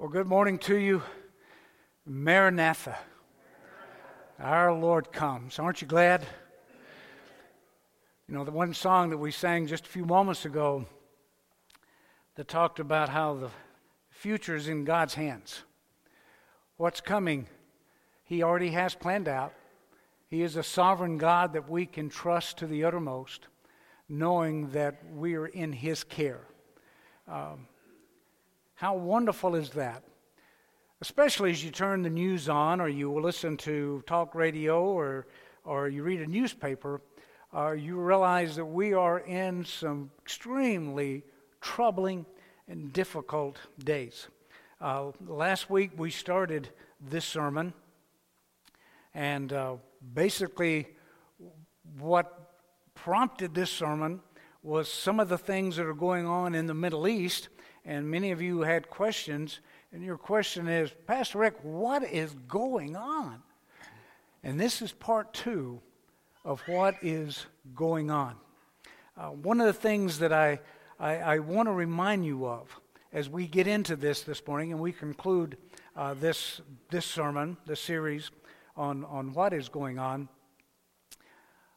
Well, good morning to you. Maranatha. Our Lord comes. Aren't you glad? You know, the one song that we sang just a few moments ago that talked about how the future is in God's hands. What's coming, He already has planned out. He is a sovereign God that we can trust to the uttermost, knowing that we are in His care. Um, how wonderful is that? Especially as you turn the news on or you listen to talk radio or, or you read a newspaper, uh, you realize that we are in some extremely troubling and difficult days. Uh, last week we started this sermon, and uh, basically, what prompted this sermon was some of the things that are going on in the Middle East and many of you had questions. And your question is, Pastor Rick, what is going on? And this is part two of what is going on. Uh, one of the things that I, I, I want to remind you of as we get into this this morning and we conclude uh, this, this sermon, this series on, on what is going on, I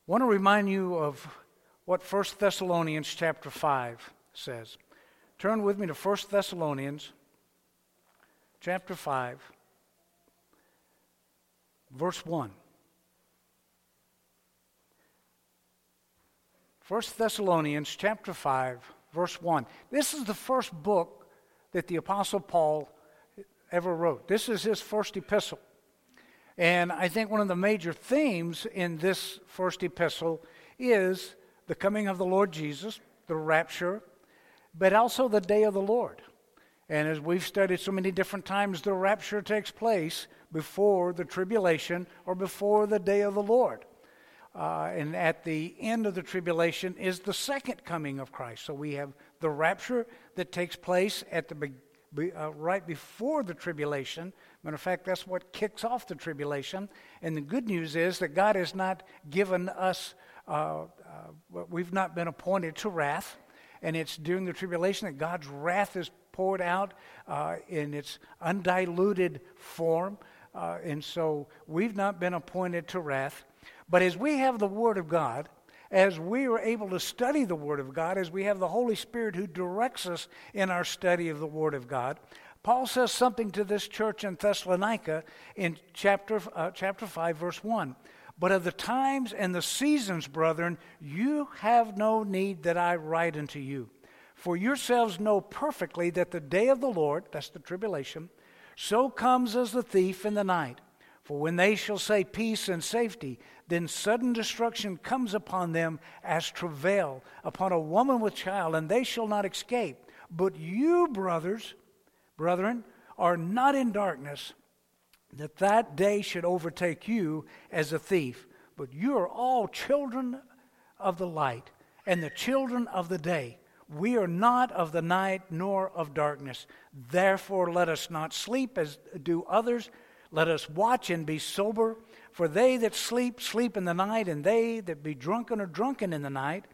want to remind you of what 1 Thessalonians chapter 5 says. Turn with me to 1 Thessalonians chapter 5, verse 1. 1 Thessalonians chapter 5, verse 1. This is the first book that the Apostle Paul ever wrote. This is his first epistle. And I think one of the major themes in this first epistle is the coming of the Lord Jesus, the rapture, but also the day of the Lord. And as we've studied so many different times, the rapture takes place before the tribulation or before the day of the Lord. Uh, and at the end of the tribulation is the second coming of Christ. So we have the rapture that takes place at the be, uh, right before the tribulation. Matter of fact, that's what kicks off the tribulation. And the good news is that God has not given us, uh, uh we've not been appointed to wrath and it's during the tribulation that God's wrath is poured out uh, in its undiluted form. Uh, and so we've not been appointed to wrath. But as we have the Word of God, as we are able to study the Word of God, as we have the Holy Spirit who directs us in our study of the Word of God, Paul says something to this church in Thessalonica in chapter, uh, chapter 5, verse 1. But of the times and the seasons, brethren, you have no need that I write unto you. For yourselves know perfectly that the day of the Lord, that's the tribulation, so comes as the thief in the night. For when they shall say peace and safety, then sudden destruction comes upon them as travail upon a woman with child, and they shall not escape. But you, brothers, brethren, are not in darkness that that day should overtake you as a thief. But you are all children of the light and the children of the day. We are not of the night nor of darkness. Therefore, let us not sleep as do others. Let us watch and be sober. For they that sleep, sleep in the night, and they that be drunken are drunken in the night.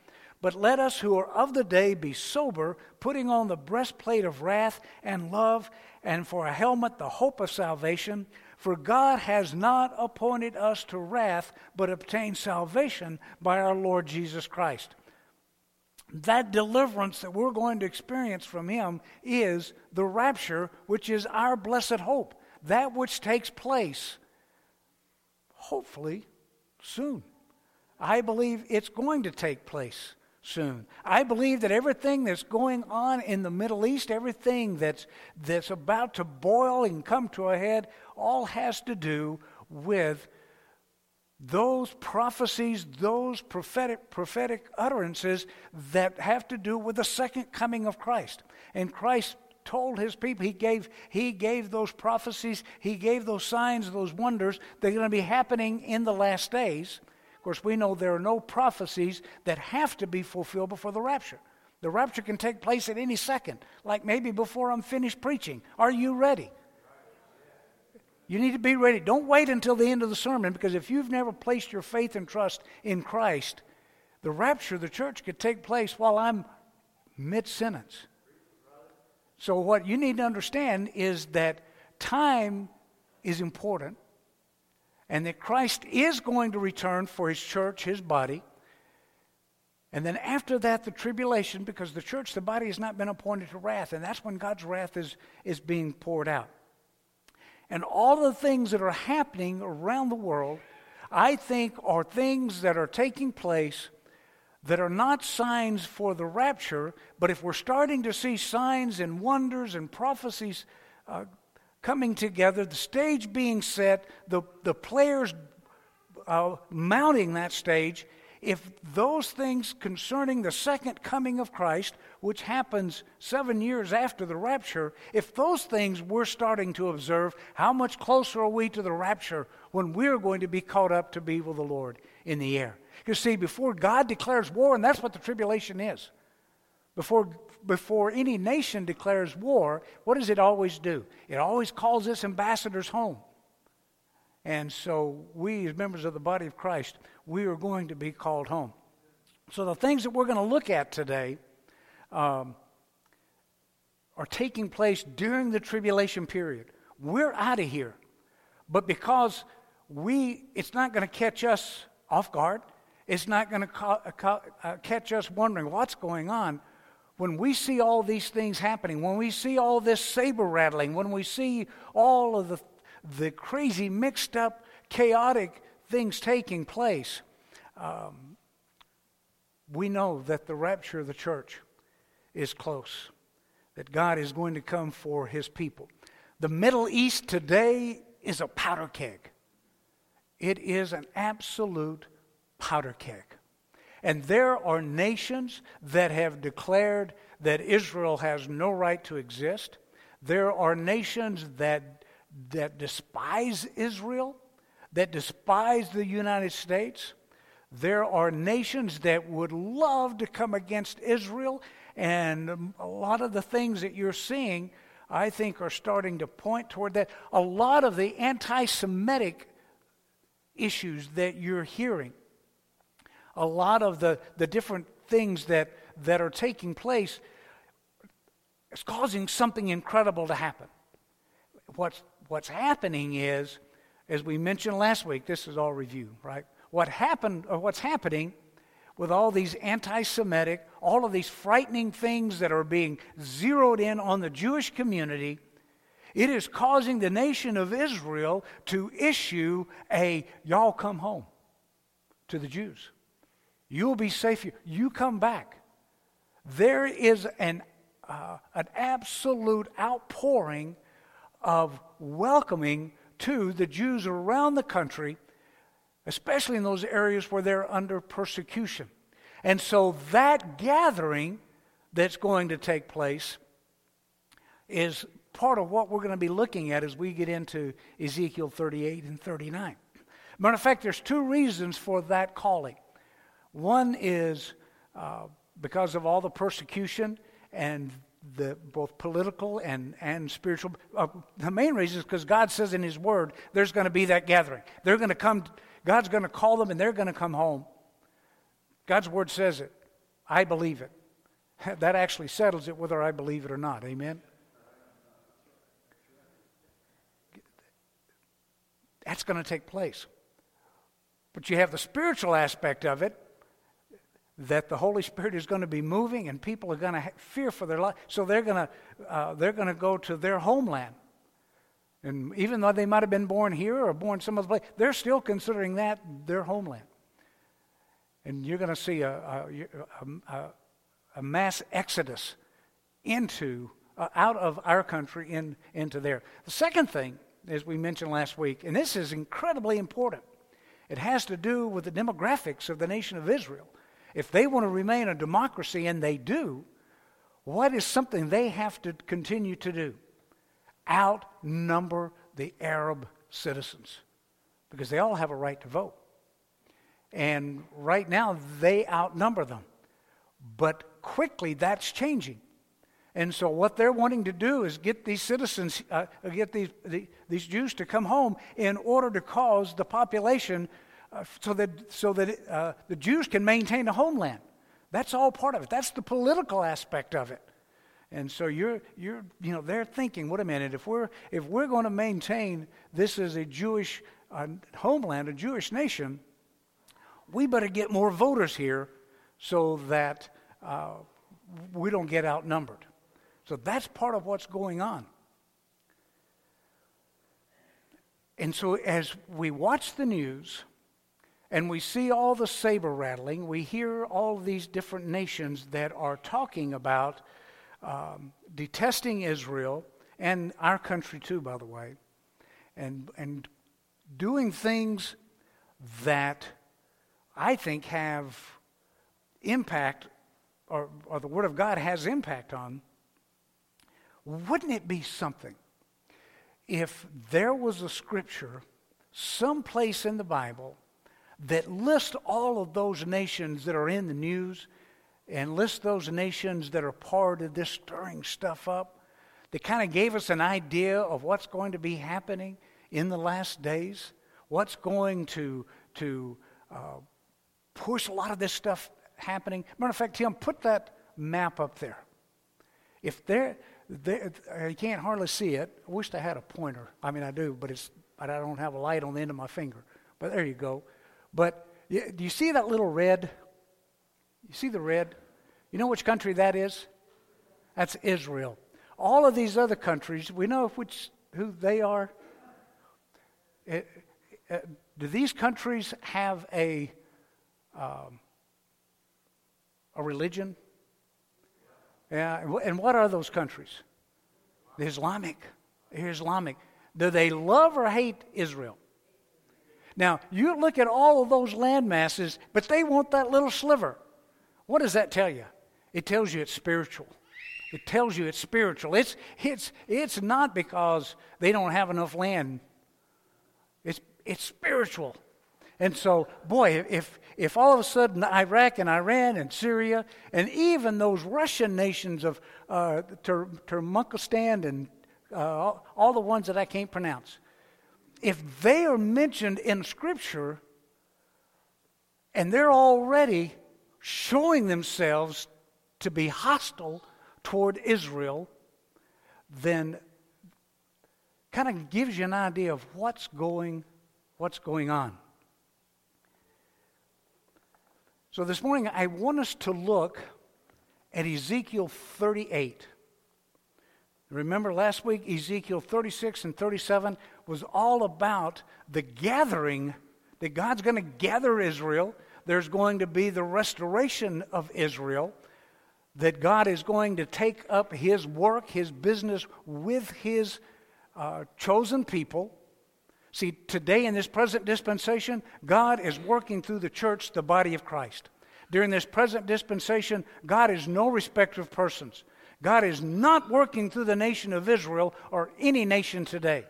But let us who are of the day be sober, putting on the breastplate of wrath and love, and for a helmet the hope of salvation. For God has not appointed us to wrath, but obtained salvation by our Lord Jesus Christ. That deliverance that we're going to experience from Him is the rapture, which is our blessed hope. That which takes place, hopefully, soon. I believe it's going to take place soon. I believe that everything that's going on in the Middle East, everything that's, that's about to boil and come to a head, all has to do with those prophecies, those prophetic, prophetic utterances that have to do with the second coming of Christ. And Christ told his people, he gave, he gave those prophecies, he gave those signs, those wonders that are going to be happening in the last days. Of course, we know there are no prophecies that have to be fulfilled before the rapture. The rapture can take place at any second, like maybe before I'm finished preaching. Are you ready? You need to be ready. Don't wait until the end of the sermon because if you've never placed your faith and trust in Christ, the rapture of the church could take place while I'm mid sentence. So, what you need to understand is that time is important and that Christ is going to return for his church, his body. And then after that, the tribulation, because the church, the body, has not been appointed to wrath, and that's when God's wrath is, is being poured out. And all the things that are happening around the world, I think, are things that are taking place that are not signs for the rapture, but if we're starting to see signs and wonders and prophecies uh, coming together, the stage being set, the, the players uh, mounting that stage, if those things concerning the second coming of Christ, which happens seven years after the rapture, if those things we're starting to observe, how much closer are we to the rapture when we're going to be caught up to be with the Lord in the air? You see, before God declares war, and that's what the tribulation is, before, before any nation declares war, what does it always do? It always calls its ambassadors home. And so, we, as members of the body of Christ, we are going to be called home. So, the things that we're going to look at today um, are taking place during the tribulation period. We're out of here. But because we, it's not going to catch us off guard, it's not going to ca- ca- uh, catch us wondering what's going on. When we see all these things happening, when we see all this saber rattling, when we see all of the the crazy, mixed up, chaotic things taking place, um, we know that the rapture of the church is close, that God is going to come for his people. The Middle East today is a powder keg, it is an absolute powder keg. And there are nations that have declared that Israel has no right to exist. There are nations that that despise Israel, that despise the United States. There are nations that would love to come against Israel, and a lot of the things that you're seeing, I think, are starting to point toward that. A lot of the anti Semitic issues that you're hearing, a lot of the, the different things that, that are taking place, is causing something incredible to happen. What's what's happening is, as we mentioned last week, this is all review, right? What happened, or what's happening with all these anti Semitic, all of these frightening things that are being zeroed in on the Jewish community, it is causing the nation of Israel to issue a y'all come home to the Jews. You'll be safe. You come back. There is an, uh, an absolute outpouring of welcoming to the Jews around the country, especially in those areas where they're under persecution. And so that gathering that's going to take place is part of what we're going to be looking at as we get into Ezekiel 38 and 39. Matter of fact, there's two reasons for that calling. One is uh, because of all the persecution and the both political and, and spiritual. Uh, the main reason is because God says in His Word, there's going to be that gathering. They're going to come, God's going to call them and they're going to come home. God's Word says it. I believe it. That actually settles it whether I believe it or not. Amen? That's going to take place. But you have the spiritual aspect of it that the Holy Spirit is going to be moving and people are going to fear for their life. So they're going to, uh, they're going to go to their homeland. And even though they might have been born here or born some other place, they're still considering that their homeland. And you're going to see a, a, a, a mass exodus into, uh, out of our country in, into there. The second thing, as we mentioned last week, and this is incredibly important, it has to do with the demographics of the nation of Israel. If they want to remain a democracy, and they do, what is something they have to continue to do? Outnumber the Arab citizens because they all have a right to vote. And right now, they outnumber them. But quickly, that's changing. And so, what they're wanting to do is get these citizens, uh, get these, the, these Jews to come home in order to cause the population uh, so that, so that uh, the Jews can maintain a homeland. That's all part of it. That's the political aspect of it. And so you're, you're, you know, they're thinking, wait a minute, if we're, if we're going to maintain this as a Jewish uh, homeland, a Jewish nation, we better get more voters here so that uh, we don't get outnumbered. So that's part of what's going on. And so as we watch the news and we see all the saber rattling, we hear all these different nations that are talking about um, detesting Israel and our country too, by the way, and, and doing things that I think have impact, or, or the Word of God has impact on, wouldn't it be something if there was a scripture someplace in the Bible that lists all of those nations that are in the news and list those nations that are part of this stirring stuff up, that kind of gave us an idea of what's going to be happening in the last days, what's going to, to uh, push a lot of this stuff happening. Matter of fact, Tim, put that map up there. If there, there, you can't hardly see it. I wish I had a pointer. I mean, I do, but it's, I don't have a light on the end of my finger. But there you go. But do you see that little red? You see the red? You know which country that is? That's Israel. All of these other countries, we know which who they are. It, uh, do these countries have a um, a religion? Yeah, and what are those countries? The Islamic. Islamic. Do they love or hate Israel? Now, you look at all of those land masses, but they want that little sliver. What does that tell you? It tells you it's spiritual. It tells you it's spiritual. It's, it's, it's not because they don't have enough land, it's, it's spiritual. And so, boy, if, if all of a sudden Iraq and Iran and Syria and even those Russian nations of uh, Tur- Turkmenistan and uh, all the ones that I can't pronounce, if they are mentioned in Scripture and they're already showing themselves to be hostile toward Israel, then kind of gives you an idea of what's going, what's going on. So this morning, I want us to look at Ezekiel 38. Remember last week, Ezekiel 36 and 37 was all about the gathering that God's going to gather Israel there's going to be the restoration of Israel, that God is going to take up his work, his business with his uh, chosen people. See, today in this present dispensation, God is working through the church, the body of Christ. During this present dispensation, God is no respecter of persons. God is not working through the nation of Israel or any nation today.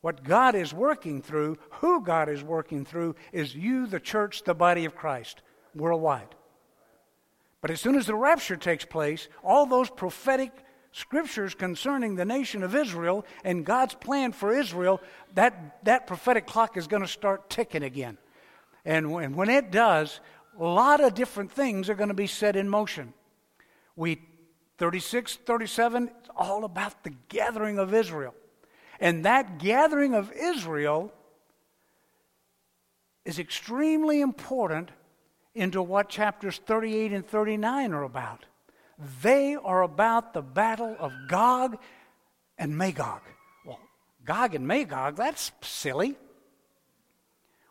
What God is working through, who God is working through, is you, the church, the body of Christ, worldwide. But as soon as the rapture takes place, all those prophetic scriptures concerning the nation of Israel and God's plan for Israel, that, that prophetic clock is going to start ticking again. And when, it does, a lot of different things are going to be set in motion. We 36, 37, it's all about the gathering of Israel. And that gathering of Israel is extremely important into what chapters 38 and 39 are about. They are about the battle of Gog and Magog. Well, Gog and Magog, that's silly.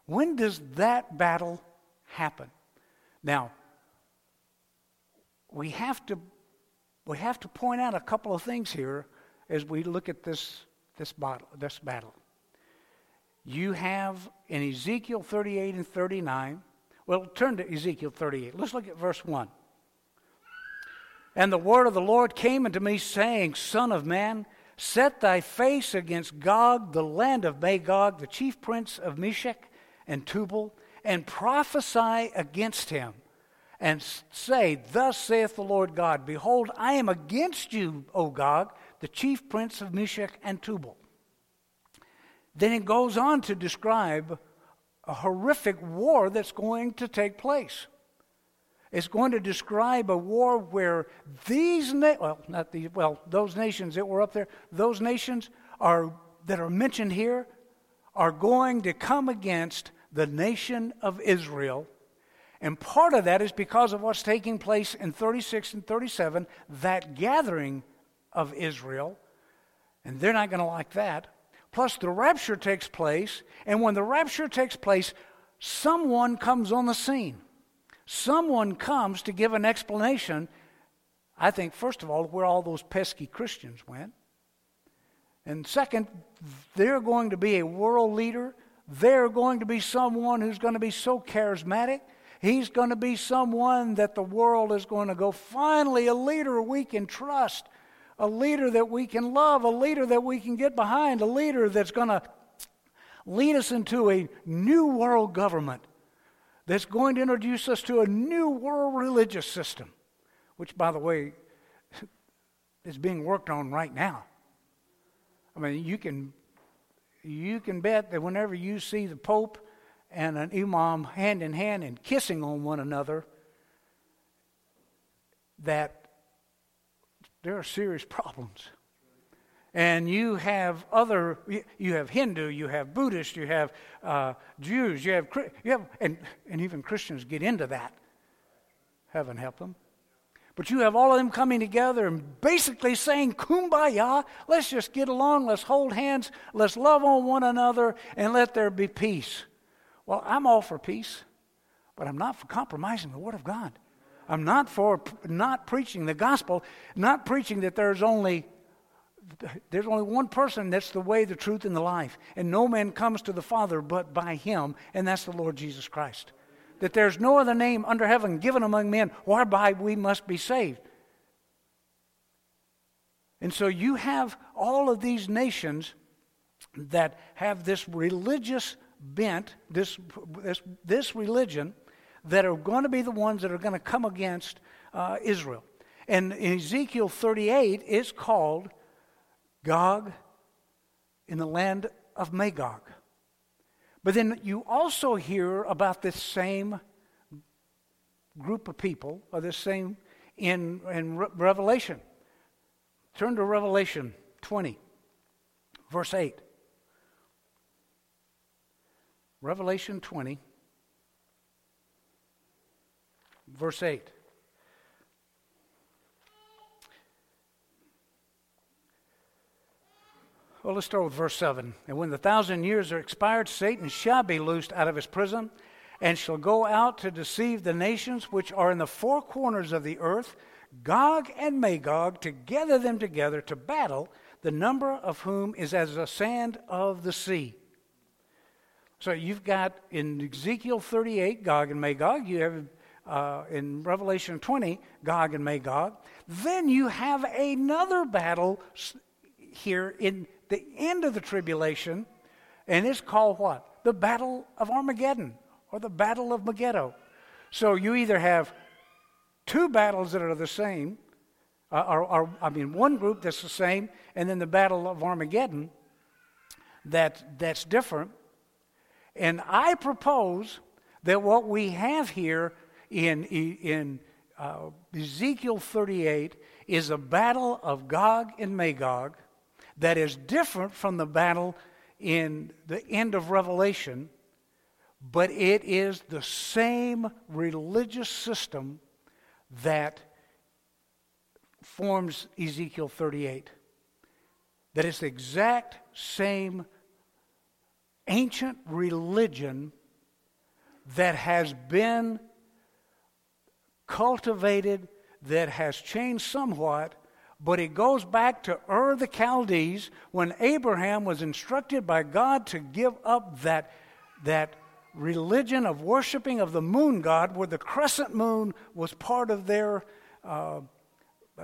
When does that battle happen? Now, we have to we have to point out a couple of things here as we look at this this battle, this battle. You have in Ezekiel 38 and 39, well, turn to Ezekiel 38. Let's look at verse 1. And the word of the Lord came unto me, saying, Son of man, set thy face against Gog, the land of Magog, the chief prince of Meshech and Tubal, and prophesy against him, and say, Thus saith the Lord God, Behold, I am against you, O Gog, the chief prince of Meshech and Tubal. Then it goes on to describe a horrific war that's going to take place. It's going to describe a war where these, na- well, not these, well, those nations that were up there, those nations are that are mentioned here are going to come against the nation of Israel. And part of that is because of what's taking place in 36 and 37, that gathering of Israel. And they're not going to like that. Plus, the rapture takes place. And when the rapture takes place, someone comes on the scene. Someone comes to give an explanation. I think, first of all, where all those pesky Christians went. And second, they're going to be a world leader. They're going to be someone who's going to be so charismatic. He's going to be someone that the world is going to go, finally, a leader we can trust, a leader that we can love, a leader that we can get behind, a leader that's going to lead us into a new world government that's going to introduce us to a new world religious system, which, by the way, is being worked on right now. I mean, you can, you can bet that whenever you see the Pope and an imam hand in hand and kissing on one another, that there are serious problems. And you have other, you have Hindu, you have Buddhist, you have uh, Jews, you have, you have and, and even Christians get into that. Heaven help them. But you have all of them coming together and basically saying, Kumbaya, let's just get along, let's hold hands, let's love on one another, and let there be peace. Well, I'm all for peace, but I'm not for compromising the Word of God. I'm not for not preaching the gospel, not preaching that there's only there's only one person that's the way, the truth, and the life. And no man comes to the Father but by him, and that's the Lord Jesus Christ that there's no other name under heaven given among men whereby we must be saved. And so you have all of these nations that have this religious bent, this, this, this religion, that are going to be the ones that are going to come against uh, Israel. And in Ezekiel 38, it's called Gog in the land of Magog. But then you also hear about this same group of people, or this same in, in Re- Revelation. Turn to Revelation 20, verse 8. Revelation 20, verse 8. Well, let's start with verse 7. And when the thousand years are expired, Satan shall be loosed out of his prison and shall go out to deceive the nations which are in the four corners of the earth, Gog and Magog, to gather them together to battle, the number of whom is as the sand of the sea. So you've got in Ezekiel 38, Gog and Magog. You have uh, in Revelation 20, Gog and Magog. Then you have another battle here in the end of the tribulation, and it's called what? The Battle of Armageddon or the Battle of Megiddo. So you either have two battles that are the same, uh, or, or, I mean, one group that's the same, and then the Battle of Armageddon that, that's different. And I propose that what we have here in, in uh, Ezekiel 38 is a battle of Gog and Magog that is different from the battle in the end of Revelation, but it is the same religious system that forms Ezekiel 38. That it's the exact same ancient religion that has been cultivated, that has changed somewhat but it goes back to Ur the Chaldees when Abraham was instructed by God to give up that, that religion of worshiping of the moon god, where the crescent moon was part of their, uh, uh,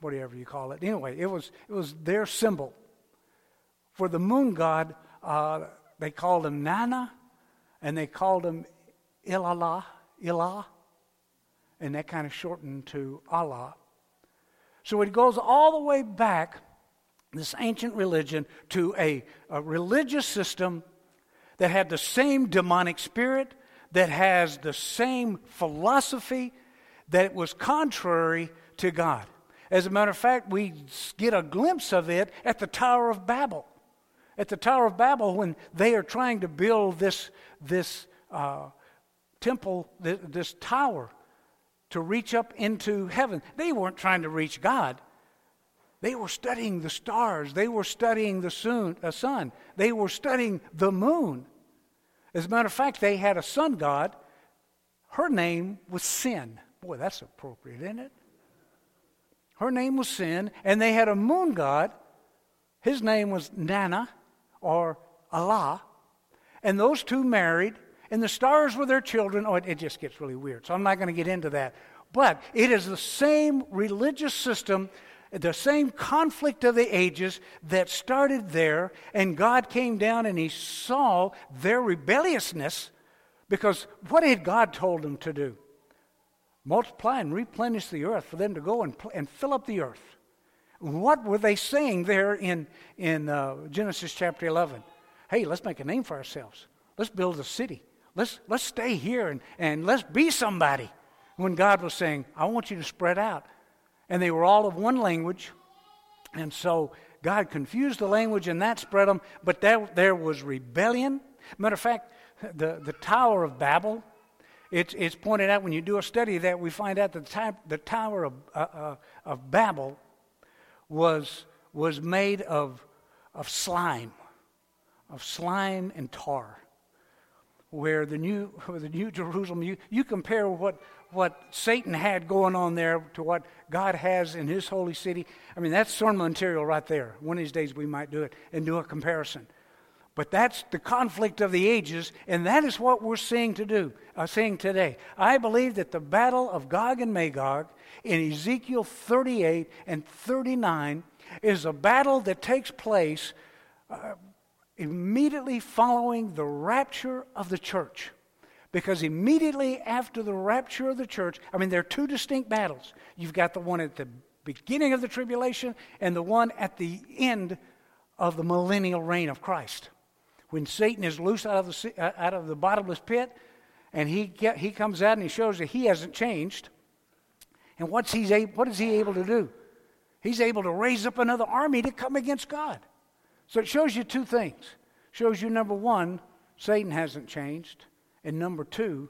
whatever you call it. Anyway, it was, it was their symbol. For the moon god, uh, they called him Nana, and they called him Ilallah, Ilah, and that kind of shortened to Allah. So it goes all the way back, this ancient religion, to a, a religious system that had the same demonic spirit, that has the same philosophy that was contrary to God. As a matter of fact, we get a glimpse of it at the Tower of Babel. At the Tower of Babel, when they are trying to build this, this uh, temple, this, this tower, to reach up into heaven, they weren't trying to reach God. They were studying the stars. They were studying the sun, uh, sun. They were studying the moon. As a matter of fact, they had a sun god. Her name was Sin. Boy, that's appropriate, isn't it? Her name was Sin. And they had a moon god. His name was Nana or Allah. And those two married. And the stars were their children. Oh, it, it just gets really weird. So I'm not going to get into that. But it is the same religious system the same conflict of the ages that started there, and God came down and He saw their rebelliousness because what had God told them to do? Multiply and replenish the earth for them to go and, and fill up the earth. What were they saying there in, in uh, Genesis chapter 11? Hey, let's make a name for ourselves. Let's build a city. Let's, let's stay here and, and let's be somebody. When God was saying, I want you to spread out and they were all of one language. And so God confused the language and that spread them, but there, there was rebellion. Matter of fact, the, the Tower of Babel, it's, it's pointed out when you do a study that we find out that the, the Tower of, uh, uh, of Babel was, was made of, of slime, of slime and tar. Where the new, where the new Jerusalem, you, you compare what, what Satan had going on there to what God has in his holy city. I mean, that's sermon material right there. One of these days we might do it and do a comparison. But that's the conflict of the ages, and that is what we're seeing to do, uh, seeing today. I believe that the battle of Gog and Magog in Ezekiel 38 and 39 is a battle that takes place uh, immediately following the rapture of the church. Because immediately after the rapture of the church, I mean, there are two distinct battles. You've got the one at the beginning of the tribulation and the one at the end of the millennial reign of Christ. When Satan is loose out of the, uh, out of the bottomless pit and he, get, he comes out and he shows that he hasn't changed. And what's he's able, what is he able to do? He's able to raise up another army to come against God. So it shows you two things. Shows you, number one, Satan hasn't changed. And number two,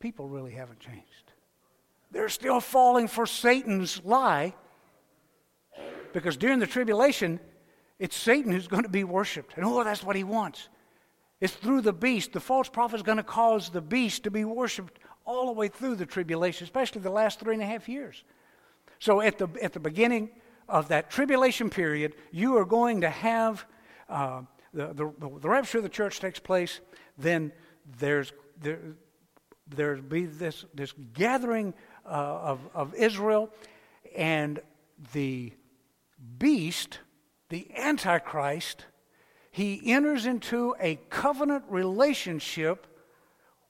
people really haven't changed. They're still falling for Satan's lie because during the tribulation, it's Satan who's going to be worshiped. And oh, that's what he wants. It's through the beast. The false prophet is going to cause the beast to be worshiped all the way through the tribulation, especially the last three and a half years. So at the, at the beginning of that tribulation period, you are going to have uh, the, the, the rapture of the church takes place, then there's there, there's be this this gathering uh, of of Israel, and the beast, the Antichrist, he enters into a covenant relationship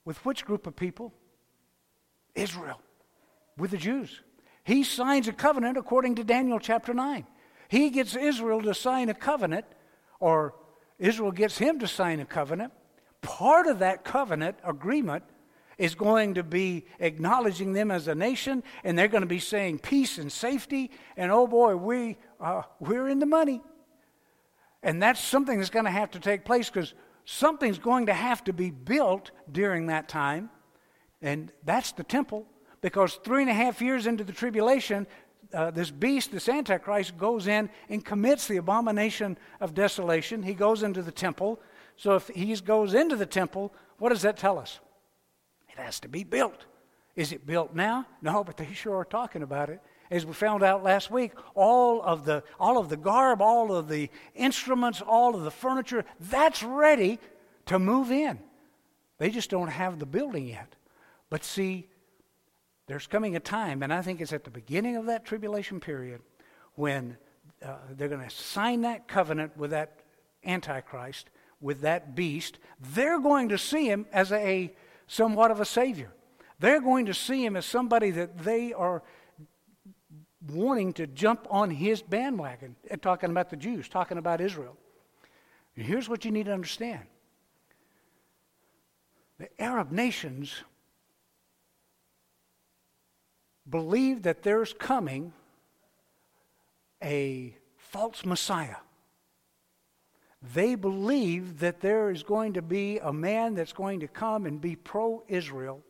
with which group of people? Israel, with the Jews. He signs a covenant according to Daniel chapter 9. He gets Israel to sign a covenant, or Israel gets him to sign a covenant. Part of that covenant agreement is going to be acknowledging them as a nation, and they're going to be saying peace and safety. And oh boy, we, uh, we're in the money. And that's something that's going to have to take place because something's going to have to be built during that time. And that's the temple. Because three and a half years into the tribulation, uh, this beast, this Antichrist, goes in and commits the abomination of desolation. He goes into the temple. So if he goes into the temple, what does that tell us? It has to be built. Is it built now? No, but they sure are talking about it. As we found out last week, all of the all of the garb, all of the instruments, all of the furniture, that's ready to move in. They just don't have the building yet. But see, there's coming a time, and I think it's at the beginning of that tribulation period, when uh, they're going to sign that covenant with that Antichrist, with that beast. They're going to see him as a somewhat of a savior. They're going to see him as somebody that they are wanting to jump on his bandwagon. And talking about the Jews, talking about Israel. And here's what you need to understand the Arab nations believe that there's coming a false Messiah. They believe that there is going to be a man that's going to come and be pro Israel,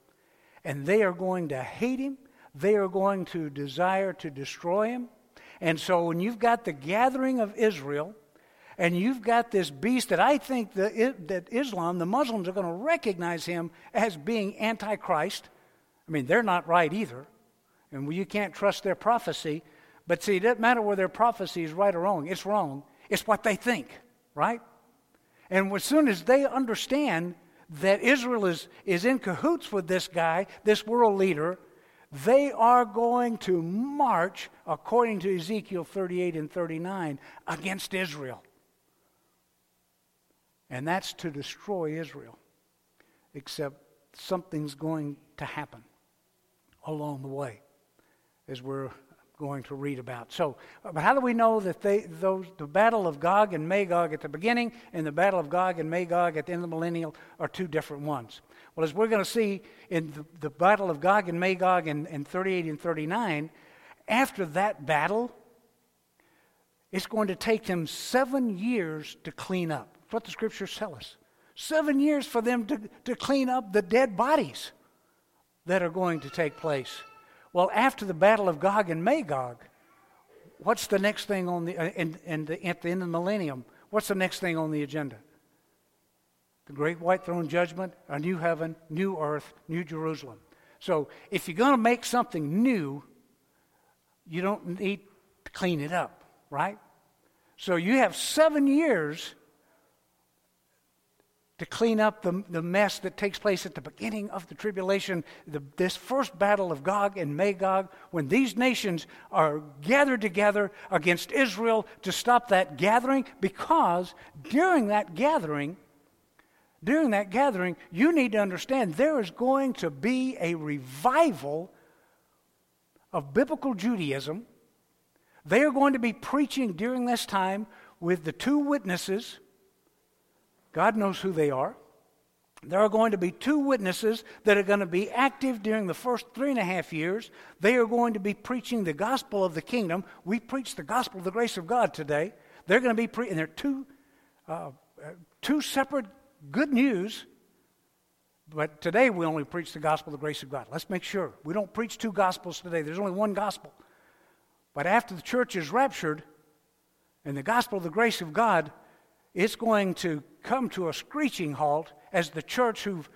and they are going to hate him. They are going to desire to destroy him. And so when you've got the gathering of Israel, and you've got this beast that I think the, that Islam, the Muslims, are going to recognize him as being Antichrist. I mean, they're not right either. And you can't trust their prophecy. But see, it doesn't matter whether their prophecy is right or wrong. It's wrong. It's what they think, right? And as soon as they understand that Israel is, is in cahoots with this guy, this world leader, they are going to march, according to Ezekiel 38 and 39, against Israel. And that's to destroy Israel. Except something's going to happen along the way, as we're going to read about. So, but how do we know that they, those, the battle of Gog and Magog at the beginning and the battle of Gog and Magog at the end of the millennial are two different ones? Well, as we're going to see in the, the battle of Gog and Magog in, in 38 and 39, after that battle, it's going to take them seven years to clean up That's what the scriptures tell us. Seven years for them to, to clean up the dead bodies that are going to take place. Well, after the battle of Gog and Magog, what's the next thing on the, uh, in, in the, at the end of the millennium? What's the next thing on the agenda? The great white throne judgment, a new heaven, new earth, new Jerusalem. So if you're going to make something new, you don't need to clean it up, right? So you have seven years to clean up the, the mess that takes place at the beginning of the tribulation, the, this first battle of Gog and Magog, when these nations are gathered together against Israel to stop that gathering, because during that gathering, during that gathering, you need to understand there is going to be a revival of biblical Judaism. They are going to be preaching during this time with the two witnesses God knows who they are. There are going to be two witnesses that are going to be active during the first three and a half years. They are going to be preaching the gospel of the kingdom. We preach the gospel of the grace of God today. They're going to be preaching, they're two, uh, two separate good news. But today we only preach the gospel of the grace of God. Let's make sure. We don't preach two gospels today, there's only one gospel. But after the church is raptured, and the gospel of the grace of God it's going to come to a screeching halt as the church who've,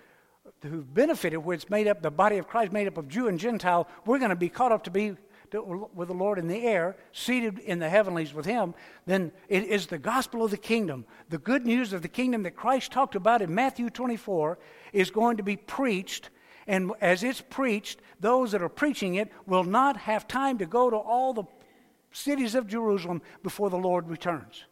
who've benefited, where it's made up, the body of Christ made up of Jew and Gentile, we're going to be caught up to be with the Lord in the air, seated in the heavenlies with Him, then it is the gospel of the kingdom. The good news of the kingdom that Christ talked about in Matthew 24 is going to be preached. And as it's preached, those that are preaching it will not have time to go to all the cities of Jerusalem before the Lord returns.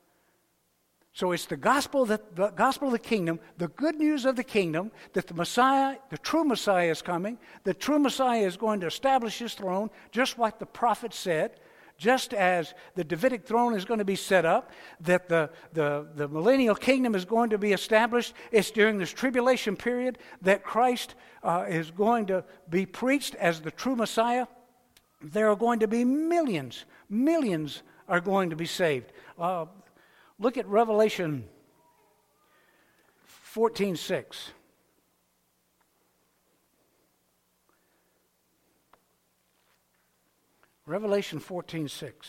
So it's the gospel that the gospel of the kingdom, the good news of the kingdom that the Messiah, the true Messiah is coming. The true Messiah is going to establish his throne, just like the prophet said, just as the Davidic throne is going to be set up, that the, the, the millennial kingdom is going to be established. It's during this tribulation period that Christ uh, is going to be preached as the true Messiah. There are going to be millions, millions are going to be saved. Uh, Look at Revelation 14 6. Revelation 14 6.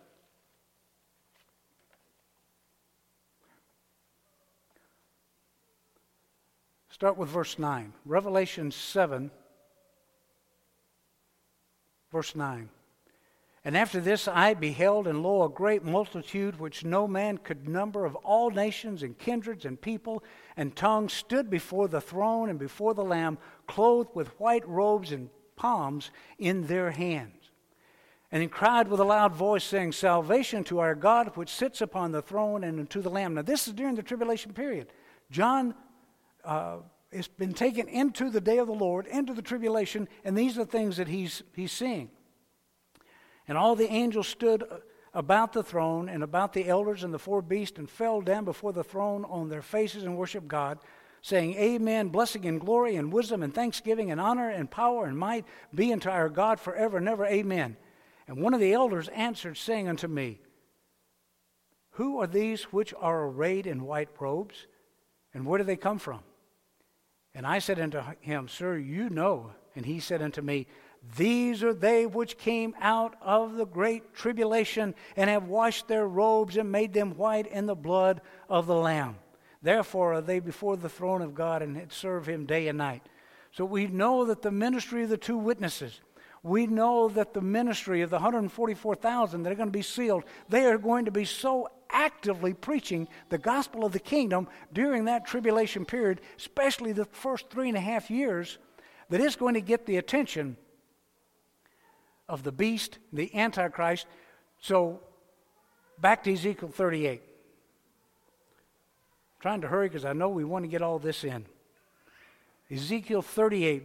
Start with verse 9. Revelation 7, verse 9. And after this I beheld, and lo, a great multitude which no man could number of all nations and kindreds and people and tongues stood before the throne and before the Lamb, clothed with white robes and palms in their hands. And he cried with a loud voice, saying, Salvation to our God which sits upon the throne and to the Lamb. Now, this is during the tribulation period. John uh, has been taken into the day of the Lord, into the tribulation, and these are the things that he's, he's seeing. And all the angels stood about the throne and about the elders and the four beasts and fell down before the throne on their faces and worshiped God, saying, Amen, blessing and glory and wisdom and thanksgiving and honor and power and might be unto our God forever and ever. Amen. And one of the elders answered, saying unto me, Who are these which are arrayed in white robes, and where do they come from? And I said unto him, Sir, you know. And he said unto me, these are they which came out of the great tribulation and have washed their robes and made them white in the blood of the Lamb. Therefore are they before the throne of God and serve him day and night. So we know that the ministry of the two witnesses, we know that the ministry of the 144,000 that are going to be sealed, they are going to be so actively preaching the gospel of the kingdom during that tribulation period, especially the first three and a half years, that is going to get the attention of the beast, the Antichrist. So, back to Ezekiel 38. trying to hurry because I know we want to get all this in. Ezekiel 38,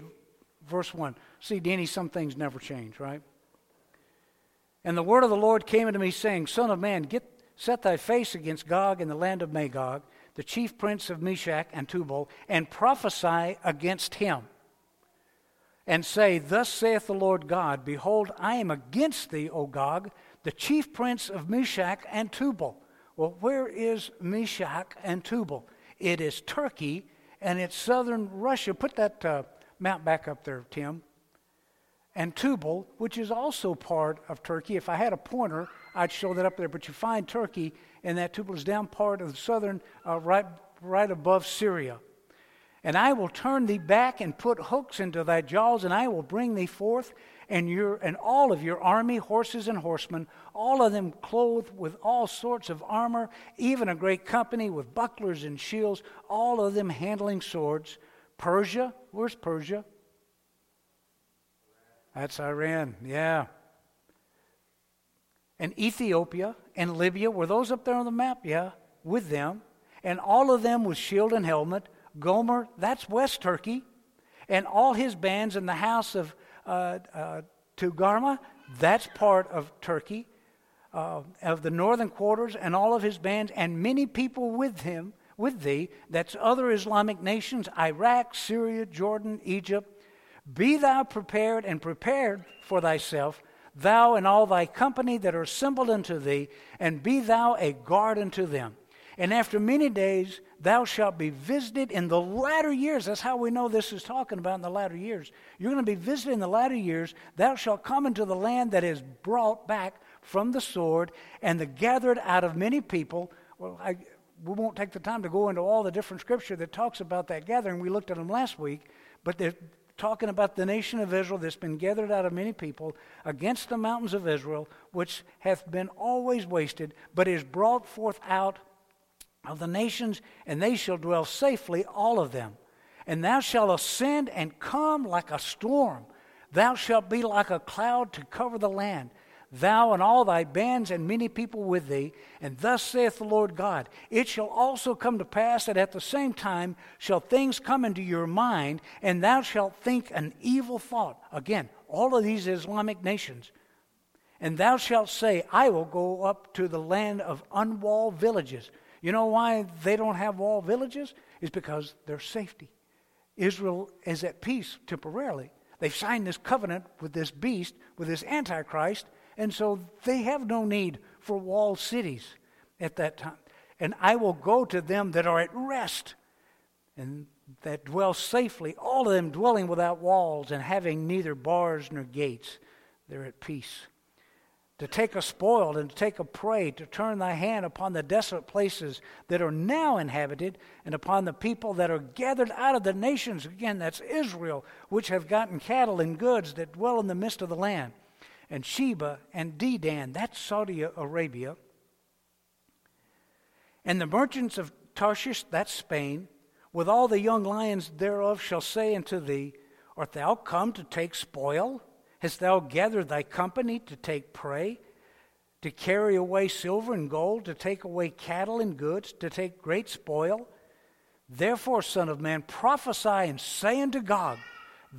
verse 1. See, Danny, some things never change, right? And the word of the Lord came unto me, saying, Son of man, get, set thy face against Gog in the land of Magog, the chief prince of Meshech and Tubal, and prophesy against him and say, Thus saith the Lord God, Behold, I am against thee, O Gog, the chief prince of Meshech and Tubal. Well, where is Meshech and Tubal? It is Turkey and it's southern Russia. Put that uh, map back up there, Tim. And Tubal, which is also part of Turkey. If I had a pointer, I'd show that up there. But you find Turkey, and that Tubal is down part of the southern, uh, right, right above Syria. And I will turn thee back and put hooks into thy jaws, and I will bring thee forth, and your and all of your army, horses and horsemen, all of them clothed with all sorts of armor, even a great company with bucklers and shields, all of them handling swords. Persia, where's Persia? That's Iran, yeah. And Ethiopia and Libya, were those up there on the map? Yeah, with them. And all of them with shield and helmet Gomer, that's West Turkey, and all his bands in the house of uh, uh, Togarmah, that's part of Turkey, uh, of the northern quarters, and all of his bands, and many people with him, with thee, that's other Islamic nations, Iraq, Syria, Jordan, Egypt. Be thou prepared and prepared for thyself, thou and all thy company that are assembled unto thee, and be thou a guard unto them. And after many days, thou shalt be visited in the latter years. That's how we know this is talking about in the latter years. You're going to be visited in the latter years. Thou shalt come into the land that is brought back from the sword and the gathered out of many people. Well, I, we won't take the time to go into all the different scripture that talks about that gathering. We looked at them last week, but they're talking about the nation of Israel that's been gathered out of many people against the mountains of Israel, which hath been always wasted, but is brought forth out of the nations, and they shall dwell safely, all of them. And thou shalt ascend and come like a storm. Thou shalt be like a cloud to cover the land, thou and all thy bands and many people with thee. And thus saith the Lord God It shall also come to pass that at the same time shall things come into your mind, and thou shalt think an evil thought. Again, all of these Islamic nations. And thou shalt say, I will go up to the land of unwalled villages you know why they don't have walled villages? Is because their safety. Israel is at peace temporarily. They've signed this covenant with this beast, with this Antichrist, and so they have no need for walled cities at that time. And I will go to them that are at rest and that dwell safely, all of them dwelling without walls and having neither bars nor gates. They're at peace to take a spoil and to take a prey, to turn thy hand upon the desolate places that are now inhabited, and upon the people that are gathered out of the nations. Again, that's Israel, which have gotten cattle and goods that dwell in the midst of the land. And Sheba and Dedan. That's Saudi Arabia. And the merchants of Tarshish, that's Spain, with all the young lions thereof shall say unto thee, Art thou come to take spoil? Hast thou gathered thy company to take prey? To carry away silver and gold, to take away cattle and goods, to take great spoil? Therefore, Son of Man, prophesy and say unto Gog,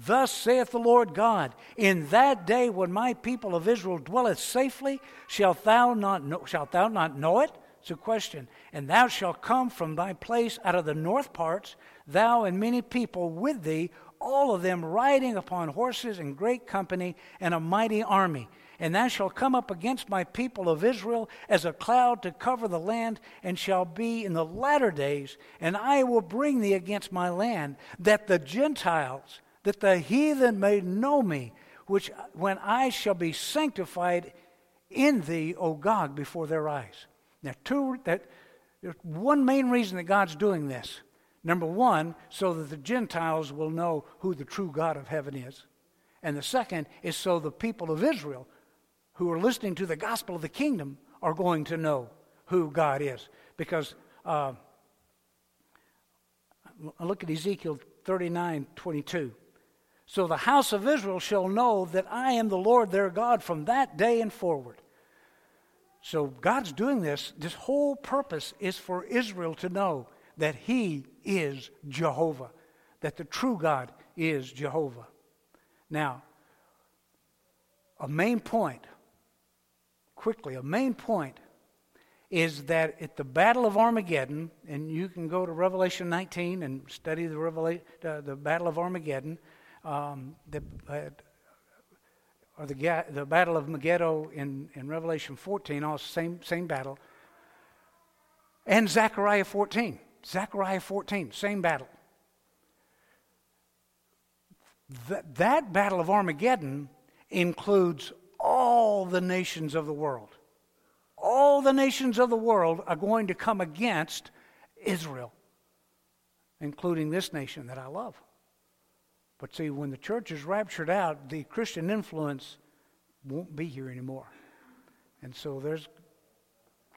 Thus saith the Lord God, In that day when my people of Israel dwelleth safely, shalt thou not know, shalt thou not know it? It's a question. And thou shalt come from thy place out of the north parts, thou and many people with thee, all of them riding upon horses in great company and a mighty army. And thou shalt come up against my people of Israel as a cloud to cover the land, and shall be in the latter days, and I will bring thee against my land, that the Gentiles, that the heathen may know me, which when I shall be sanctified in thee, O Gog, before their eyes. Now, two that there's one main reason that God's doing this. Number one, so that the Gentiles will know who the true God of heaven is. And the second is so the people of Israel who are listening to the gospel of the kingdom are going to know who God is. Because uh, look at Ezekiel 39 22. So the house of Israel shall know that I am the Lord their God from that day and forward. So God's doing this. This whole purpose is for Israel to know that He is Jehovah, that the true God is Jehovah. Now, a main point quickly, a main point is that at the Battle of Armageddon, and you can go to Revelation 19 and study the, Revela- uh, the Battle of Armageddon, um, the, uh, or the, the Battle of Megiddo in, in Revelation 14, all same, same battle, and Zechariah 14. Zechariah 14, same battle. That, that Battle of Armageddon includes all the nations of the world. All the nations of the world are going to come against Israel, including this nation that I love. But see, when the church is raptured out, the Christian influence won't be here anymore. And so there's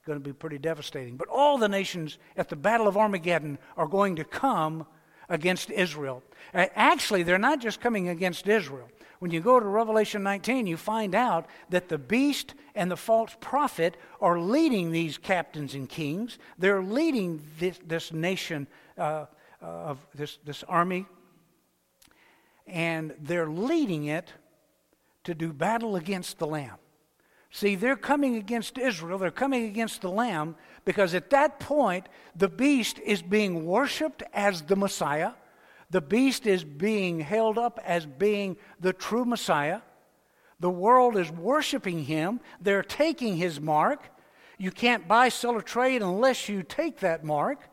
going to be pretty devastating. But all the nations at the Battle of Armageddon are going to come against Israel. Actually, they're not just coming against Israel. When you go to Revelation 19, you find out that the beast and the false prophet are leading these captains and kings. They're leading this, this nation uh, of this, this army, and they're leading it to do battle against the Lamb. See, they're coming against Israel, they're coming against the Lamb, because at that point, the beast is being worshiped as the Messiah. The beast is being held up as being the true Messiah. The world is worshiping him. They're taking his mark. You can't buy, sell, or trade unless you take that mark.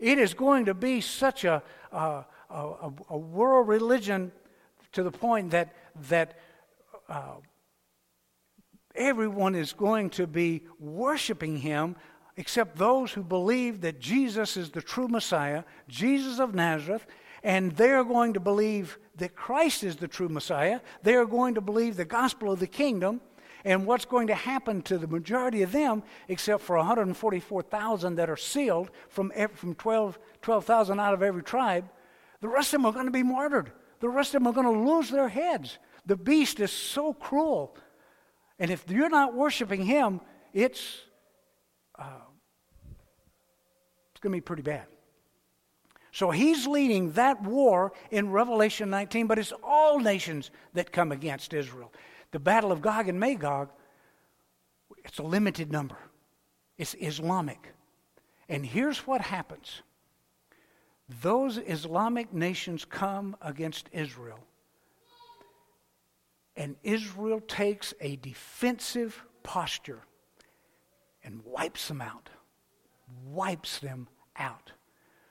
It is going to be such a, a, a, a world religion to the point that, that uh, everyone is going to be worshiping him except those who believe that Jesus is the true Messiah, Jesus of Nazareth, and they're going to believe that Christ is the true Messiah. They are going to believe the gospel of the kingdom. And what's going to happen to the majority of them, except for 144,000 that are sealed from, from 12,000 12, out of every tribe, the rest of them are going to be martyred. The rest of them are going to lose their heads. The beast is so cruel. And if you're not worshiping him, it's uh, it's going to be pretty bad. So he's leading that war in Revelation 19, but it's all nations that come against Israel. The battle of Gog and Magog, it's a limited number, it's Islamic. And here's what happens those Islamic nations come against Israel, and Israel takes a defensive posture and wipes them out. Wipes them out.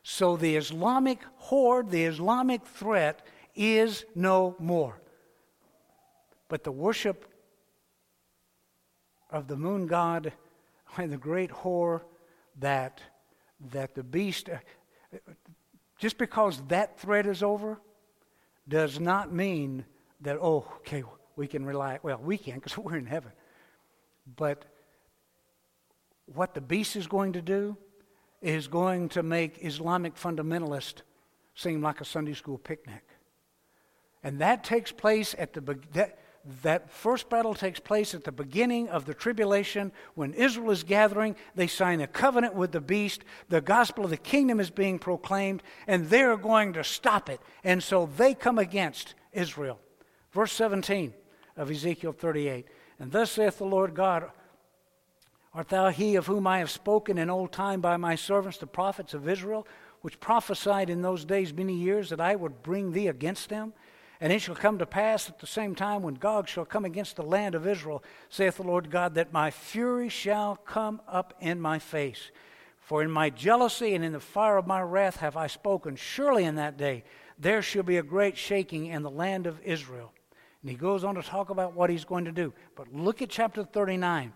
So the Islamic horde, the Islamic threat is no more. But the worship of the moon god and the great whore that, that the beast, just because that threat is over, does not mean that, oh, okay, we can rely, well, we can because we're in heaven. But what the beast is going to do is going to make Islamic fundamentalists seem like a Sunday school picnic. And that takes place at the that, that first battle takes place at the beginning of the tribulation when Israel is gathering. They sign a covenant with the beast. The gospel of the kingdom is being proclaimed, and they're going to stop it. And so they come against Israel. Verse 17 of Ezekiel 38. And thus saith the Lord God, Art thou he of whom I have spoken in old time by my servants, the prophets of Israel, which prophesied in those days many years that I would bring thee against them? And it shall come to pass at the same time when Gog shall come against the land of Israel, saith the Lord God, that my fury shall come up in my face. For in my jealousy and in the fire of my wrath have I spoken. Surely in that day there shall be a great shaking in the land of Israel. And he goes on to talk about what he's going to do. But look at chapter 39.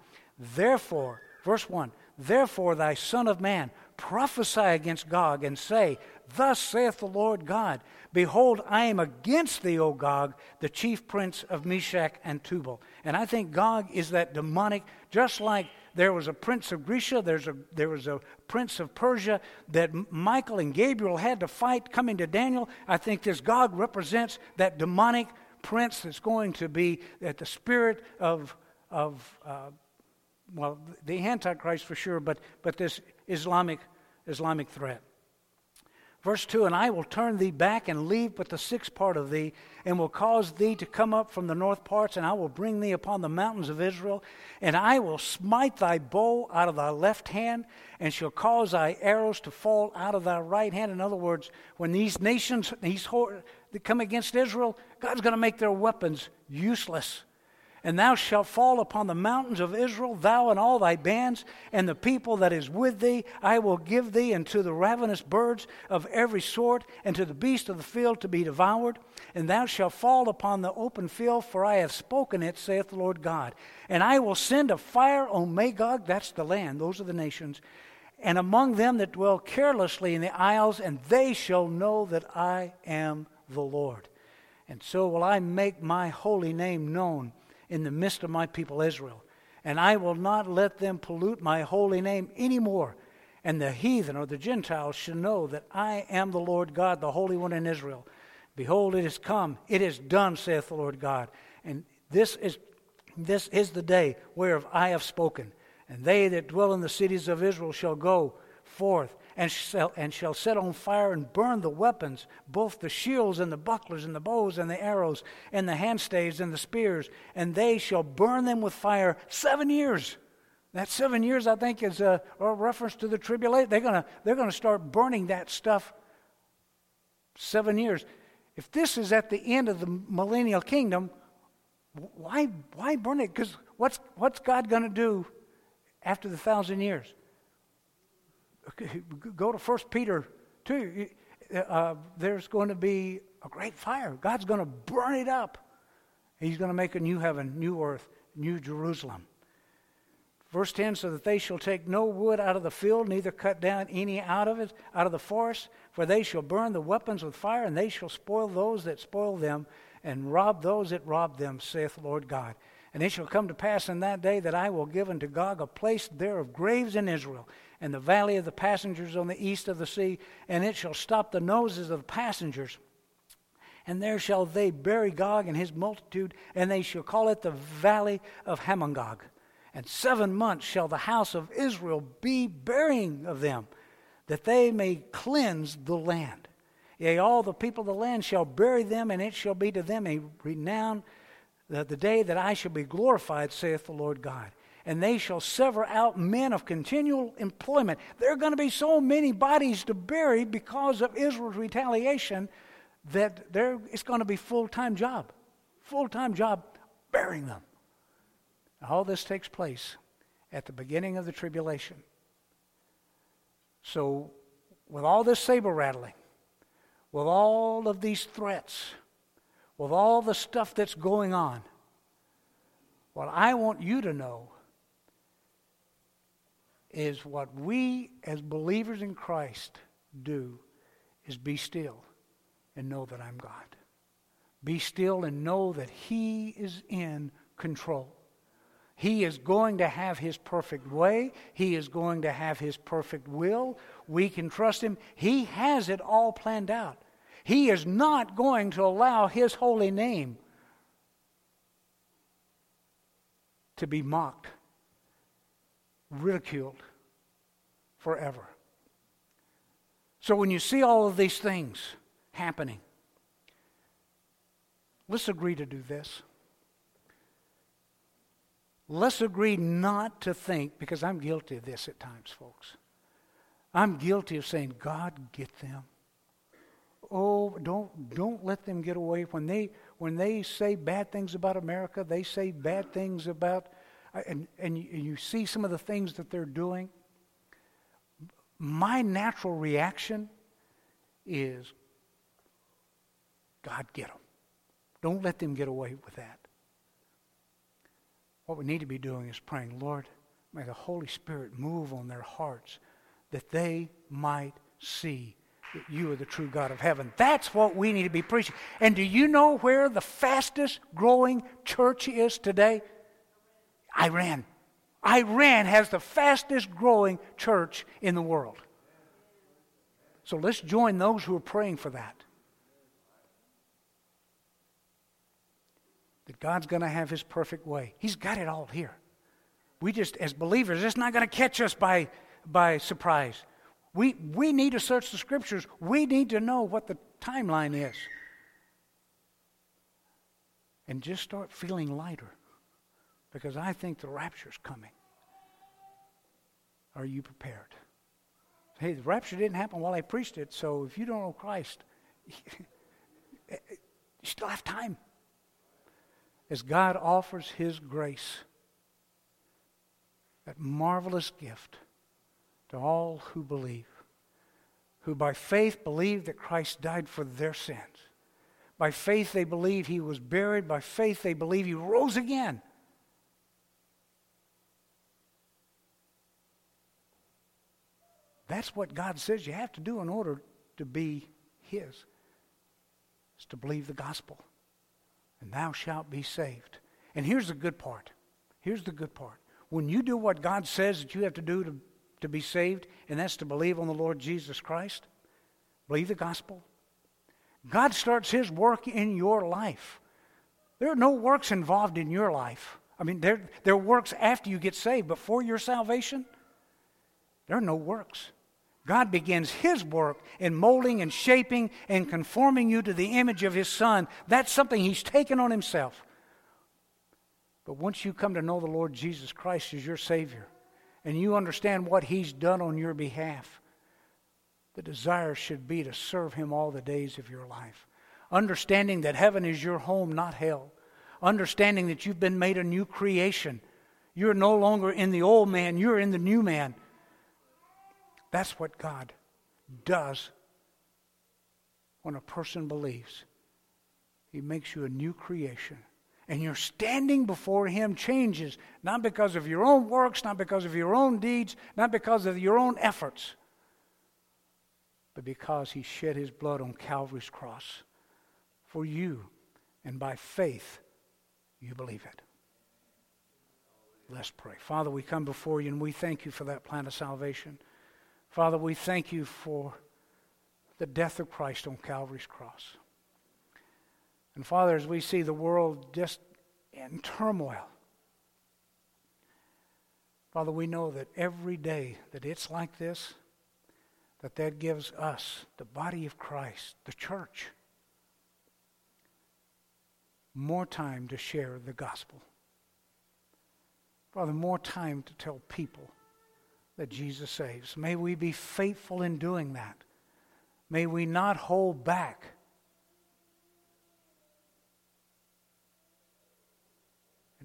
Therefore, verse 1 Therefore, thy son of man, prophesy against Gog and say, Thus saith the Lord God, Behold, I am against thee, O Gog, the chief prince of Meshech and Tubal. And I think Gog is that demonic, just like there was a prince of Grecia, there's a, there was a prince of Persia that Michael and Gabriel had to fight coming to Daniel. I think this Gog represents that demonic prince that's going to be at the spirit of, of uh, well, the Antichrist for sure, but, but this Islamic, Islamic threat. Verse 2 And I will turn thee back and leave but the sixth part of thee, and will cause thee to come up from the north parts, and I will bring thee upon the mountains of Israel, and I will smite thy bow out of thy left hand, and shall cause thy arrows to fall out of thy right hand. In other words, when these nations, these that come against Israel, God's going to make their weapons useless. And thou shalt fall upon the mountains of Israel, thou and all thy bands, and the people that is with thee. I will give thee unto the ravenous birds of every sort, and to the beasts of the field to be devoured. And thou shalt fall upon the open field, for I have spoken it, saith the Lord God. And I will send a fire on Magog, that's the land, those are the nations, and among them that dwell carelessly in the isles, and they shall know that I am the Lord. And so will I make my holy name known in the midst of my people Israel. And I will not let them pollute my holy name anymore. And the heathen or the Gentiles shall know that I am the Lord God, the Holy One in Israel. Behold, it is come, it is done, saith the Lord God. And this is, this is the day whereof I have spoken. And they that dwell in the cities of Israel shall go forth and shall, and shall set on fire and burn the weapons, both the shields and the bucklers and the bows and the arrows and the handstaves and the spears, and they shall burn them with fire seven years. That seven years, I think, is a, a reference to the tribulation. They're going to they're gonna start burning that stuff seven years. If this is at the end of the millennial kingdom, why, why burn it? Because what's, what's God going to do after the thousand years? Go to 1 Peter 2. Uh, there's going to be a great fire. God's going to burn it up. He's going to make a new heaven, new earth, new Jerusalem. Verse 10 so that they shall take no wood out of the field, neither cut down any out of it, out of the forest, for they shall burn the weapons with fire, and they shall spoil those that spoil them, and rob those that rob them, saith Lord God. And it shall come to pass in that day that I will give unto Gog a place there of graves in Israel, and the valley of the passengers on the east of the sea, and it shall stop the noses of the passengers. And there shall they bury Gog and his multitude, and they shall call it the valley of Hamongog. And seven months shall the house of Israel be burying of them, that they may cleanse the land. Yea, all the people of the land shall bury them, and it shall be to them a renown the, the day that I shall be glorified, saith the Lord God and they shall sever out men of continual employment. There are going to be so many bodies to bury because of Israel's retaliation that there it's going to be full-time job, full-time job burying them. All this takes place at the beginning of the tribulation. So, with all this saber rattling, with all of these threats, with all the stuff that's going on, what I want you to know is what we as believers in Christ do is be still and know that I'm God. Be still and know that He is in control. He is going to have His perfect way. He is going to have His perfect will. We can trust Him. He has it all planned out. He is not going to allow His holy name to be mocked, ridiculed forever. So when you see all of these things happening, let's agree to do this. Let's agree not to think, because I'm guilty of this at times, folks. I'm guilty of saying, God, get them. Oh, don't, don't let them get away. When they, when they say bad things about America, they say bad things about, and, and you, and you see some of the things that they're doing. My natural reaction is, God, get them. Don't let them get away with that. What we need to be doing is praying, Lord, may the Holy Spirit move on their hearts that they might see that you are the true God of heaven. That's what we need to be preaching. And do you know where the fastest growing church is today? Iran. Iran has the fastest growing church in the world. So let's join those who are praying for that. that God's going to have his perfect way. He's got it all here. We just, as believers, it's not going to catch us by, by surprise. We, we need to search the scriptures. We need to know what the timeline is. And just start feeling lighter because I think the rapture's coming. Are you prepared? Hey, the rapture didn't happen while I preached it, so if you don't know Christ, you still have time as God offers His grace, that marvelous gift to all who believe, who by faith believe that Christ died for their sins. By faith they believe He was buried. By faith they believe He rose again. That's what God says you have to do in order to be His, is to believe the gospel and thou shalt be saved. And here's the good part. Here's the good part. When you do what God says that you have to do to, to be saved, and that's to believe on the Lord Jesus Christ, believe the gospel, God starts His work in your life. There are no works involved in your life. I mean, there, there are works after you get saved, but for your salvation, there are no works. God begins His work in molding and shaping and conforming you to the image of His Son. That's something He's taken on Himself. But once you come to know the Lord Jesus Christ as your Savior and you understand what He's done on your behalf, the desire should be to serve Him all the days of your life. Understanding that heaven is your home, not hell. Understanding that you've been made a new creation. You're no longer in the old man, you're in the new man. That's what God does when a person believes. He makes you a new creation. And your standing before Him changes, not because of your own works, not because of your own deeds, not because of your own efforts, but because He shed His blood on Calvary's cross for you. And by faith, you believe it. Let's pray. Father, we come before you and we thank you for that plan of salvation. Father, we thank you for the death of Christ on Calvary's cross. And Father, as we see the world just in turmoil, Father, we know that every day that it's like this, that that gives us, the body of Christ, the church, more time to share the gospel. Father, more time to tell people that Jesus saves. May we be faithful in doing that. May we not hold back.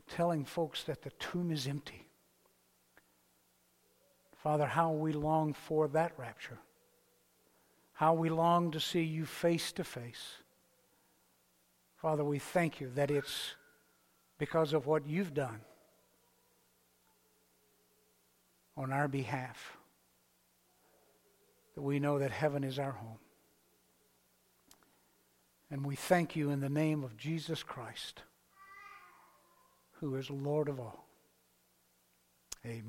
Telling folks that the tomb is empty. Father, how we long for that rapture. How we long to see you face to face. Father, we thank you that it's because of what you've done on our behalf. That we know that heaven is our home. And we thank you in the name of Jesus Christ, who is Lord of all. Amen.